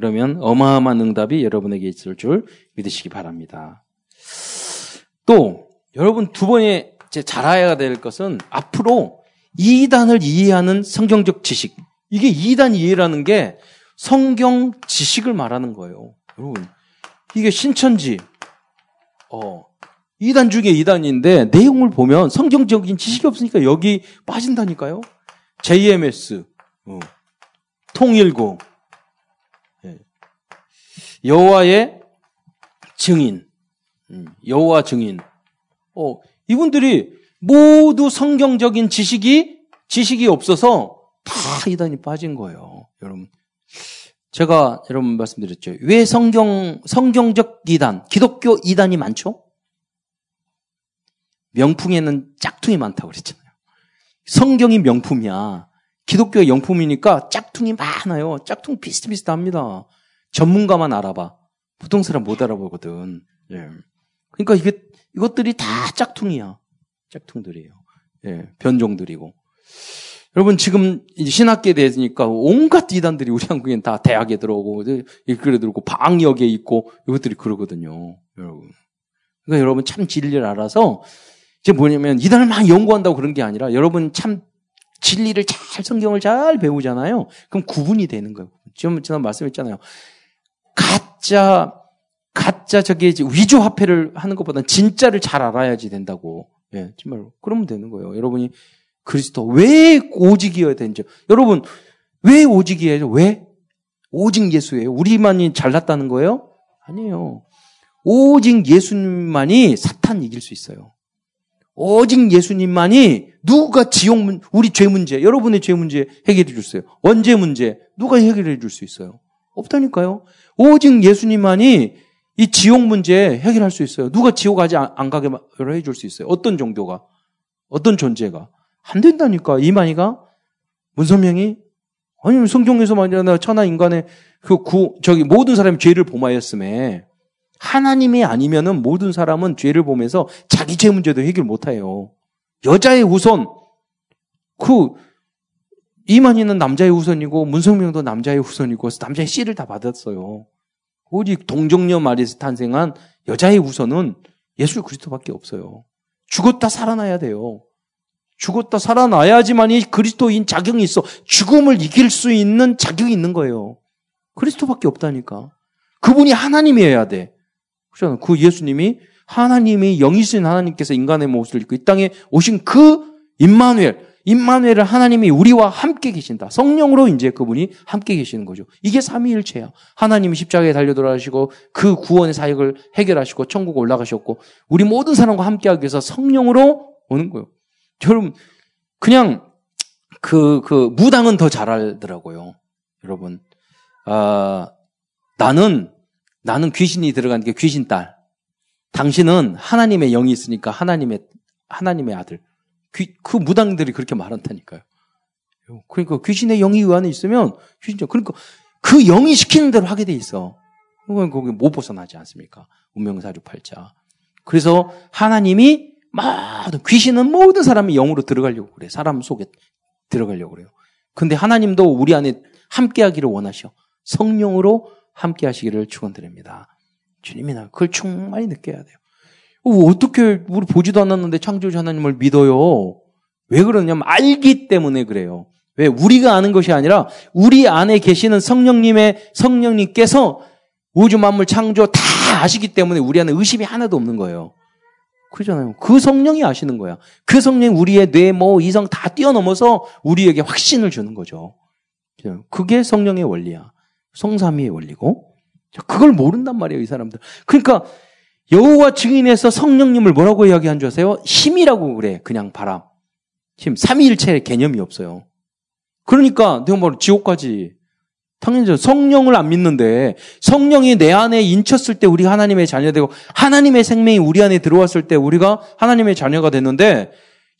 그러면 어마어마한 응답이 여러분에게 있을 줄 믿으시기 바랍니다. 또 여러분 두 번에 잘 알아야 될 것은 앞으로 이단을 이해하는 성경적 지식. 이게 이단 이해라는 게 성경 지식을 말하는 거예요. 여러분 이게 신천지 어 이단 중에 이단인데 내용을 보면 성경적인 지식이 없으니까 여기 빠진다니까요. JMS, 어, 통일고, 예. 여호와의 증인, 음, 여호와 증인. 어, 이분들이 모두 성경적인 지식이 지식이 없어서 다 이단이 빠진 거예요. 여러분. 제가 여러분 말씀드렸죠. 왜 성경 성경적 이단, 기독교 이단이 많죠? 명품에는 짝퉁이 많다고 그랬잖아요. 성경이 명품이야. 기독교의 명품이니까 짝퉁이 많아요. 짝퉁 비슷비슷합니다. 전문가만 알아봐. 보통 사람 못 알아보거든. 예. 그러니까 이게, 이것들이 다 짝퉁이야. 짝퉁들이에요. 예. 변종들이고. 여러분 지금 신학계에 대해서니까 온갖 이단들이 우리 한국엔 다 대학에 들어오고 일글에 들어오고 방역에 있고 이것들이 그러거든요. 여러분. 그러니까 여러분 참 진리를 알아서 이제 뭐냐면 이단을 막 연구한다고 그런 게 아니라 여러분 참 진리를 잘 성경을 잘 배우잖아요. 그럼 구분이 되는 거예요. 지금 제가 말씀했잖아요. 가짜 가짜 저기 위조 화폐를 하는 것보다는 진짜를 잘 알아야지 된다고. 예, 정말로. 그러면 되는 거예요. 여러분이 그리스도 왜 오직이어야 되는지. 여러분 왜 오직이에요? 왜? 오직 예수예요. 우리만이 잘났다는 거예요? 아니에요. 오직 예수님만이 사탄 이길 수 있어요. 오직 예수님만이 누가 지옥 문, 우리 죄 문제, 여러분의 죄 문제 해결해 주세요. 원죄 문제 누가 해결해 줄 수 있어요? 없다니까요. 오직 예수님만이 이 지옥 문제 해결할 수 있어요. 누가 지옥 가지 안 가게 해줄 수 있어요. 어떤 종교가, 어떤 존재가 안 된다니까. 이만희가 문선명이 아니 성경에서 만약 천하 인간의 그 구, 저기 모든 사람이 죄를 범하였음에 하나님이 아니면은 모든 사람은 죄를 보면서 자기 죄 문제도 해결 못 해요. 여자의 우선, 그, 이만희는 남자의 우선이고, 문성명도 남자의 우선이고, 남자의 씨를 다 받았어요. 오직 동정녀 마리에서 탄생한 여자의 우선은 예수 그리스도밖에 없어요. 죽었다 살아나야 돼요. 죽었다 살아나야지만이 그리스도인 자격이 있어. 죽음을 이길 수 있는 자격이 있는 거예요. 그리스도밖에 없다니까. 그분이 하나님이어야 돼. 그 예수님이 하나님이 영이신 하나님께서 인간의 모습을 입고 이 땅에 오신 그 임마누엘, 임마누엘을 하나님이 우리와 함께 계신다. 성령으로 이제 그분이 함께 계시는 거죠. 이게 삼위일체야. 하나님이 십자가에 달려 돌아가시고 그 구원의 사역을 해결하시고 천국 올라가셨고 우리 모든 사람과 함께하기 위해서 성령으로 오는 거예요. 여러분 그냥 그, 그, 무당은 더 잘 알더라고요. 여러분. 아, 나는 나는 귀신이 들어간 게 귀신 딸. 당신은 하나님의 영이 있으니까 하나님의 하나님의 아들. 귀, 그 무당들이 그렇게 말한다니까요. 그러니까 귀신의 영이 그 안에 있으면 귀신 그러니까 그 영이 시키는 대로 하게 돼 있어. 그건 거기 못 벗어나지 않습니까? 운명사주 팔자. 그래서 하나님이 모든 귀신은 모든 사람이 영으로 들어가려고 그래. 사람 속에 들어가려고 그래요. 근데 하나님도 우리 안에 함께하기를 원하셔. 성령으로 함께 하시기를 축원드립니다. 주님이 나 그걸 충만히 느껴야 돼요. 어, 어떻게 우리 보지도 않았는데 창조주 하나님을 믿어요? 왜 그러냐면 알기 때문에 그래요. 왜 우리가 아는 것이 아니라 우리 안에 계시는 성령님의 성령님께서 우주 만물 창조 다 아시기 때문에 우리 안에 의심이 하나도 없는 거예요. 그러잖아요. 그 성령이 아시는 거야. 그 성령이 우리의 뇌, 모, 이성 다 뛰어넘어서 우리에게 확신을 주는 거죠. 그게 성령의 원리야. 성삼위의 원리고. 그걸 모른단 말이에요, 이 사람들. 그러니까 여호와 증인에서 성령님을 뭐라고 이야기한 줄 아세요? 힘이라고 그래. 그냥 바람. 힘. 삼위일체 개념이 없어요. 그러니까 내가 바로 지옥까지 당연히 성령을 안 믿는데 성령이 내 안에 인쳤을 때 우리 하나님의 자녀 되고 하나님의 생명이 우리 안에 들어왔을 때 우리가 하나님의 자녀가 됐는데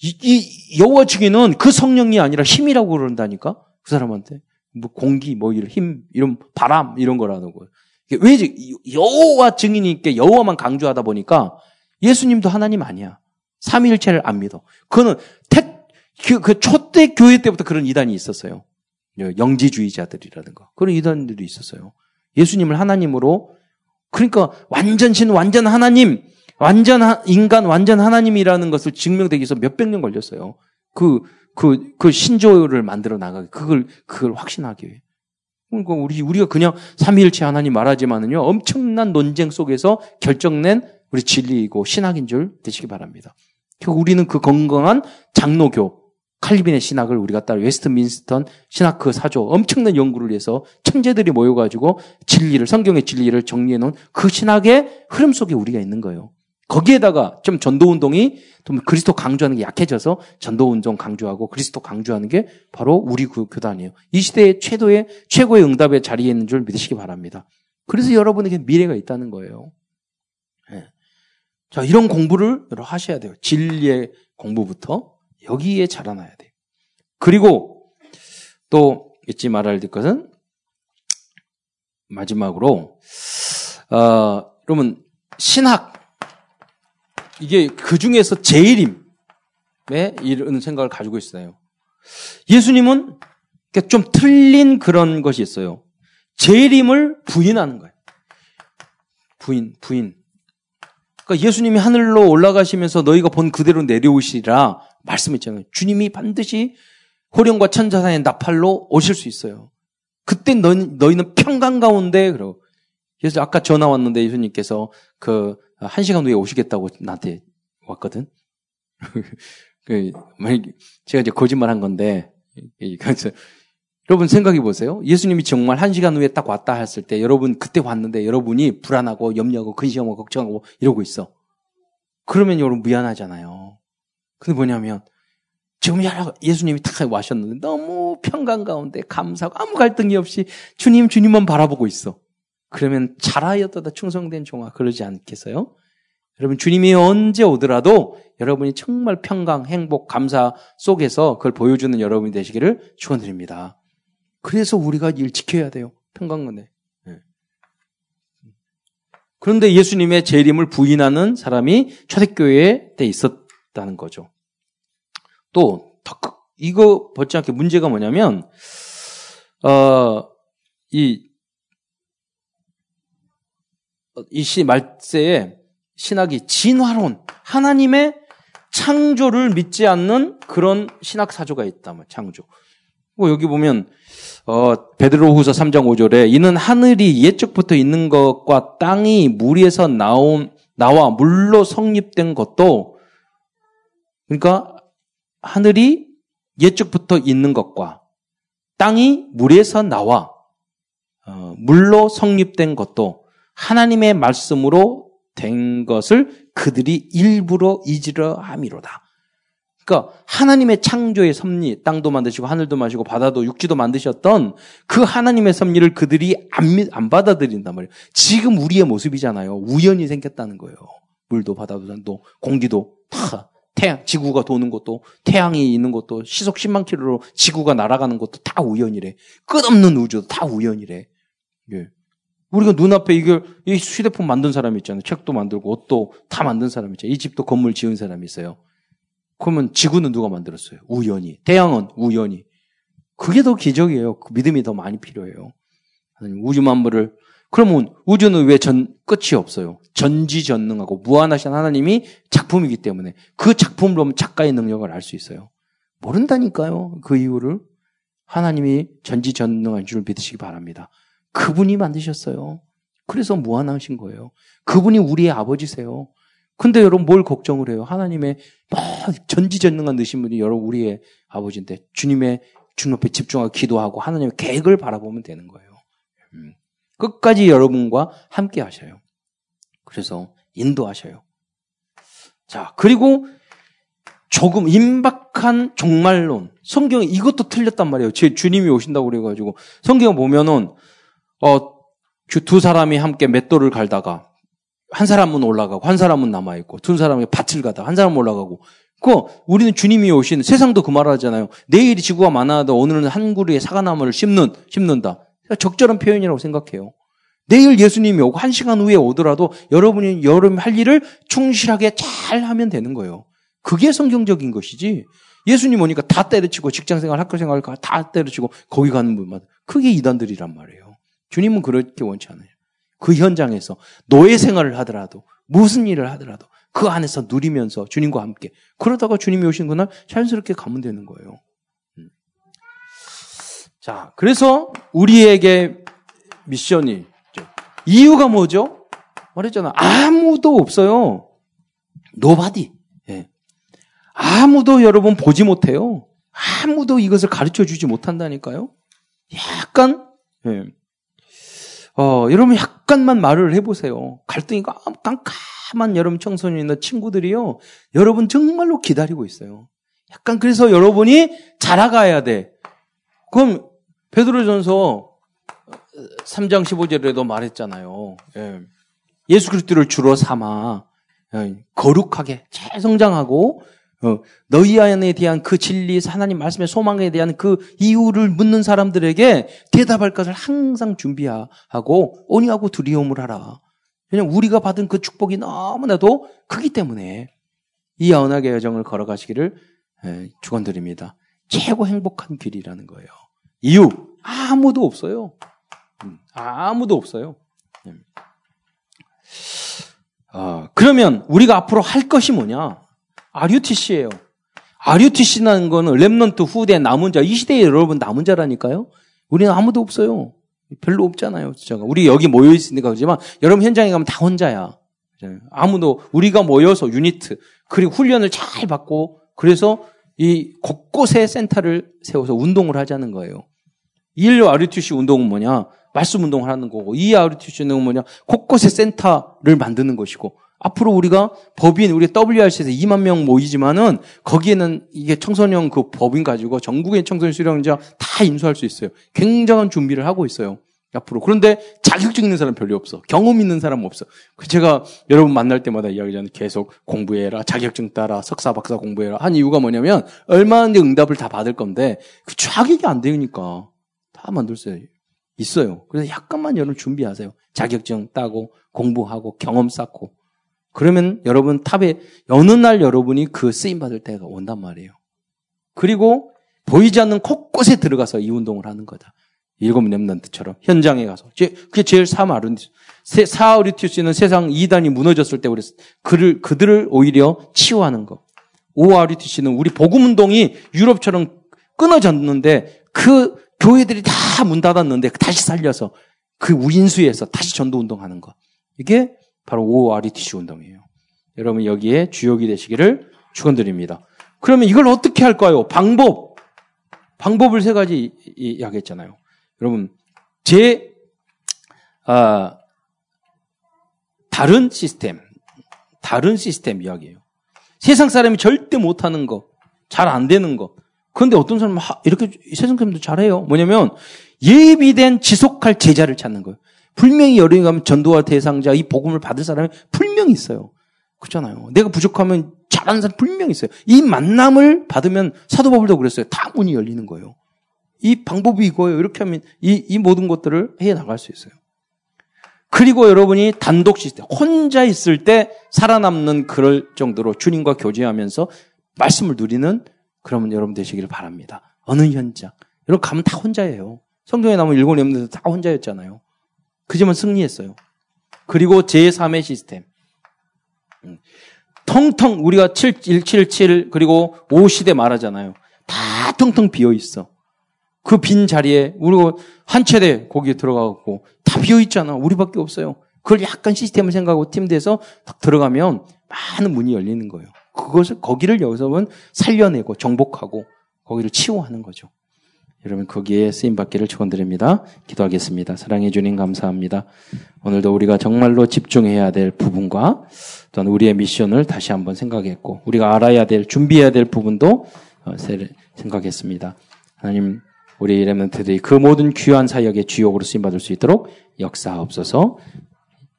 이, 이 여호와 증인은 그 성령이 아니라 힘이라고 그런다니까 그 사람한테 뭐 공기 뭐 이런 힘 이런 바람 이런 거라는 거예요. 왜 여호와 증인이니까 여호와만 강조하다 보니까 예수님도 하나님 아니야. 삼일체를 안 믿어. 그거는 택, 그, 그 초대 교회 때부터 그런 이단이 있었어요. 영지주의자들이라든가. 그런 이단들이 있었어요. 예수님을 하나님으로, 그러니까 완전 신, 완전 하나님, 완전 인간, 완전 하나님이라는 것을 증명되기 위해서 몇백 년 걸렸어요. 그, 그, 그 신조를 만들어 나가기, 그걸, 그걸 확신하기 위해. 그러니까 우리, 우리가 그냥 삼위일체 하나님 말하지만은요, 엄청난 논쟁 속에서 결정낸 우리 진리이고 신학인 줄 믿으시기 바랍니다. 결국 우리는 그 건강한 장로교, 칼빈의 신학을 우리가 따라 웨스트민스터 신학 그 사조 엄청난 연구를 해서 천재들이 모여가지고 진리를 성경의 진리를 정리해 놓은 그 신학의 흐름 속에 우리가 있는 거예요. 거기에다가 좀 전도 운동이 좀 그리스도 강조하는 게 약해져서 전도 운동 강조하고 그리스도 강조하는 게 바로 우리 교단이에요. 이 시대의 최도의 최고의 응답의 자리에 있는 줄 믿으시기 바랍니다. 그래서 여러분에게 미래가 있다는 거예요. 네. 자, 이런 공부를 하셔야 돼요. 진리의 공부부터 여기에 자라나야 돼요. 그리고 또 잊지 말아야 될 것은 마지막으로 어, 여러분 신학 이게 그 중에서 제일임에 이런 생각을 가지고 있어요. 예수님은 좀 틀린 그런 것이 있어요. 제일임을 부인하는 거예요. 부인, 부인. 그러니까 예수님이 하늘로 올라가시면서 너희가 본 그대로 내려오시라 말씀했잖아요. 주님이 반드시 호령과 천자산의 나팔로 오실 수 있어요. 그때 너희, 너희는 평강 가운데 그러고 그래서 아까 전화 왔는데 예수님께서 그 한 시간 후에 오시겠다고 나한테 왔거든. 그 제가 이제 거짓말 한 건데 여러분 생각해 보세요. 예수님이 정말 한 시간 후에 딱 왔다 했을 때 여러분 그때 왔는데 여러분이 불안하고 염려하고 근심하고 걱정하고 이러고 있어. 그러면 여러분 미안하잖아요. 근데 뭐냐면 지금 예수님이 딱 와셨는데 너무 평강 가운데 감사하고 아무 갈등이 없이 주님 주님만 바라보고 있어. 그러면 잘하였다 충성된 종아 그러지 않겠어요? 여러분 주님이 언제 오더라도 여러분이 정말 평강, 행복, 감사 속에서 그걸 보여주는 여러분이 되시기를 축원드립니다. 그래서 우리가 일 지켜야 돼요. 평강건에. 네. 그런데 예수님의 재림을 부인하는 사람이 초대교회에 있었다는 거죠. 또 이거 벗지 문제가 뭐냐면 어 이 이 시 말세에 신학이 진화론, 하나님의 창조를 믿지 않는 그런 신학 사조가 있다. 뭐 창조. 여기 보면 어, 베드로후서 3장 5절에 이는 하늘이 예적부터 있는 것과 땅이 물에서 나온 나와 물로 성립된 것도 그러니까 하늘이 예적부터 있는 것과 땅이 물에서 나와 어, 물로 성립된 것도 하나님의 말씀으로 된 것을 그들이 일부러 잊으려 함이로다. 그러니까 하나님의 창조의 섭리, 땅도 만드시고 하늘도 마시고 바다도 육지도 만드셨던 그 하나님의 섭리를 그들이 안, 안 받아들인단 말이에요. 지금 우리의 모습이잖아요. 우연히 생겼다는 거예요. 물도 바다도 산도 공기도 다 태양, 지구가 도는 것도 태양이 있는 것도 시속 10만 킬로로 지구가 날아가는 것도 다 우연이래. 끝없는 우주도 다 우연이래. 예. 우리가 눈앞에 이걸, 이 휴대폰 만든 사람이 있잖아요. 책도 만들고 옷도 다 만든 사람이 있잖아요. 이 집도 건물 지은 사람이 있어요. 그러면 지구는 누가 만들었어요? 우연히. 태양은 우연히. 그게 더 기적이에요. 그 믿음이 더 많이 필요해요. 우주 만물을 그러면 우주는 왜 전 끝이 없어요? 전지전능하고 무한하신 하나님이 작품이기 때문에 그 작품으로 보면 작가의 능력을 알 수 있어요. 모른다니까요. 그 이유를. 하나님이 전지전능한 줄을 믿으시기 바랍니다. 그분이 만드셨어요. 그래서 무한하신 거예요. 그분이 우리의 아버지세요. 근데 여러분 뭘 걱정을 해요? 하나님의 전지전능한 느신 분이 여러분 우리의 아버지인데 주님의 주님 앞에 집중하고 기도하고 하나님의 계획을 바라보면 되는 거예요. 음. 끝까지 여러분과 함께 하셔요. 그래서 인도하셔요. 자, 그리고 조금 임박한 종말론. 성경에 이것도 틀렸단 말이에요. 제 주님이 오신다고 그래가지고. 성경 보면은, 어, 두 사람이 함께 맷돌을 갈다가, 한 사람은 올라가고, 한 사람은 남아 있고, 두 사람이 밭을 가다가, 한 사람은 올라가고. 그, 우리는 주님이 오신, 세상도 그 말을 하잖아요. 내일이 지구가 많아도 오늘은 한 그루의 사과나무를 심는, 심는다. 적절한 표현이라고 생각해요. 내일 예수님이 오고 한 시간 후에 오더라도 여러분이 여러분 할 일을 충실하게 잘 하면 되는 거예요. 그게 성경적인 것이지. 예수님 오니까 다 때려치고 직장생활, 학교생활 다 때려치고 거기 가는 분만 그게 이단들이란 말이에요. 주님은 그렇게 원치 않아요. 그 현장에서 노예 생활을 하더라도 무슨 일을 하더라도 그 안에서 누리면서 주님과 함께 그러다가 주님이 오신 그날 자연스럽게 가면 되는 거예요. 음. 자, 그래서 우리에게 미션이 이유가 뭐죠? 말했잖아. 아무도 없어요. Nobody. 아무도 여러분 보지 못해요. 아무도 이것을 가르쳐 주지 못한다니까요. 약간, 예. 어, 여러분 약간만 말을 해보세요. 갈등이 깜깜한 여러분 청소년이나 친구들이요. 여러분 정말로 기다리고 있어요. 약간 그래서 여러분이 자라가야 돼. 그럼 베드로전서 3장 15절에도 말했잖아요. 예. 예수 그리스도를 주로 삼아 예. 거룩하게 잘 성장하고 어, 너희 안에 대한 그 진리, 하나님 말씀의 소망에 대한 그 이유를 묻는 사람들에게 대답할 것을 항상 준비하고 온유하고 두려움을 하라. 왜냐면 우리가 받은 그 축복이 너무나도 크기 때문에 이 언약의 여정을 걸어가시기를 축원드립니다. 최고 행복한 길이라는 거예요. 이유 아무도 없어요. 음, 아무도 없어요. 음. 어, 그러면 우리가 앞으로 할 것이 뭐냐? RUTC예요. RUTC라는 거는 랩런트 후대 남은 자, 이 시대에 여러분 남은 자라니까요. 우리는 아무도 없어요. 별로 없잖아요. 진짜. 우리 여기 모여 있으니까 그렇지만 여러분 현장에 가면 다 혼자야. 아무도 우리가 모여서 유니트 그리고 훈련을 잘 받고 그래서 이 곳곳에 센터를 세워서 운동을 하자는 거예요. 일 RUTC 운동은 뭐냐? 말씀 운동을 하는 거고 이 RUTC 운동은 뭐냐? 곳곳에 센터를 만드는 것이고 앞으로 우리가 법인, 우리 WRC에서 2만 명 모이지만은 거기에는 이게 청소년 그 법인 가지고 전국의 청소년 수련장 다 인수할 수 있어요. 굉장한 준비를 하고 있어요. 앞으로. 그런데 자격증 있는 사람 별로 없어. 경험 있는 사람 없어. 그 제가 여러분 만날 때마다 이야기하잖아요. 계속 공부해라. 자격증 따라. 석사, 박사 공부해라. 한 이유가 뭐냐면 얼마나 응답을 다 받을 건데 그 자격이 안 되니까 다 만들 수 있어요. 그래서 약간만 여러분 준비하세요. 자격증 따고 공부하고 경험 쌓고 그러면 여러분 탑에 어느 날 여러분이 그 쓰임 받을 때가 온단 말이에요. 그리고 보이지 않는 곳곳에 들어가서 이 운동을 하는 거다. 일곱 렘넌트처럼 현장에 가서 그게 제일 사마르티스 사우리티스는 세상 이단이 무너졌을 때 우리 그를 그들을 오히려 치유하는 거. 오아리티스는 우리 복음 운동이 유럽처럼 끊어졌는데 그 교회들이 다 문 닫았는데 다시 살려서 그 우인수에서 다시 전도 운동하는 거. 이게 바로 ORETC 운동이에요. 여러분 여기에 주역이 되시기를 축원드립니다. 그러면 이걸 어떻게 할까요? 방법. 방법을 세 가지 이야기했잖아요. 여러분 제 아, 다른 시스템, 다른 시스템 이야기예요. 세상 사람이 절대 못하는 거, 잘 안 되는 거. 그런데 어떤 사람은 이렇게 세상 사람도 잘해요. 뭐냐면 예비된 지속할 제자를 찾는 거예요. 분명히 여름에 가면 전도와 대상자 이 복음을 받을 사람이 분명히 있어요. 그렇잖아요. 내가 부족하면 잘하는 사람 분명히 있어요. 이 만남을 받으면 사도 바울도 그랬어요. 다 문이 열리는 거예요. 이 방법이 이거예요. 이렇게 하면 이, 이 모든 것들을 해 나갈 수 있어요. 그리고 여러분이 단독 시스템, 혼자 있을 때 살아남는 그럴 정도로 주님과 교제하면서 말씀을 누리는 그러면 여러분 되시기를 바랍니다. 어느 현장. 여러분 가면 다 혼자예요. 성경에 나오면 일곱 렘들 다 혼자였잖아요. 그지만 승리했어요. 그리고 제3의 시스템. 음. 통통 우리가 7, 177 그리고 5시대 말하잖아요. 다 텅텅 비어 있어. 그 빈 자리에 우리 한 채대 거기에 들어가고 다 비어 있잖아. 우리밖에 없어요. 그걸 약간 시스템을 생각하고 팀돼서 딱 들어가면 많은 문이 열리는 거예요. 그것을 거기를 여기서는 살려내고 정복하고 거기를 치유하는 거죠. 여러분 거기에 쓰임 받기를 축원드립니다. 기도하겠습니다. 사랑해 주님 감사합니다. 오늘도 우리가 정말로 집중해야 될 부분과 또한 우리의 미션을 다시 한번 생각했고 우리가 알아야 될 준비해야 될 부분도 어, 생각했습니다. 하나님 우리 레몬트들이 그 모든 귀한 사역의 주역으로 쓰임 받을 수 있도록 역사하옵소서.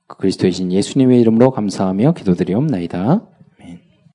그리스도이신 예수님의 이름으로 감사하며 기도드리옵나이다.